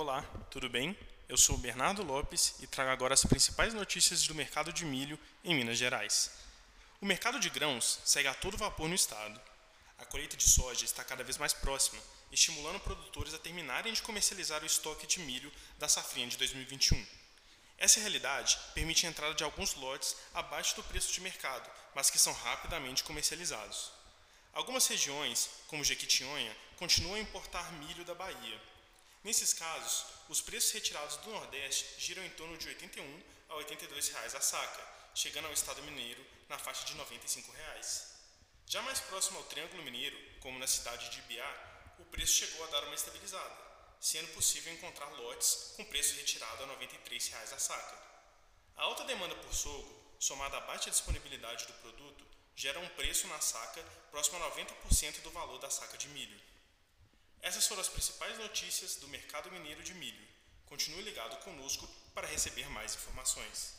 Olá, tudo bem? Eu sou o Bernardo Lopes e trago agora as principais notícias do mercado de milho em Minas Gerais. O mercado de grãos segue a todo vapor no estado. A colheita de soja está cada vez mais próxima, estimulando produtores a terminarem de comercializar o estoque de milho da safrinha de 2021. Essa realidade permite a entrada de alguns lotes abaixo do preço de mercado, mas que são rapidamente comercializados. Algumas regiões, como Jequitinhonha, continuam a importar milho da Bahia, Nesses casos, os preços retirados do Nordeste giram em torno de R$ 81 a 82 reais a saca, chegando ao estado mineiro na faixa de 95 reais. Já mais próximo ao Triângulo Mineiro, como na cidade de Ibiá, o preço chegou a dar uma estabilizada, sendo possível encontrar lotes com preço retirado a 93 reais a saca. A alta demanda por sorgo, somada à baixa disponibilidade do produto, gera um preço na saca próximo a 90% do valor da saca de milho. Essas foram as principais notícias do mercado mineiro de milho. Continue ligado conosco para receber mais informações.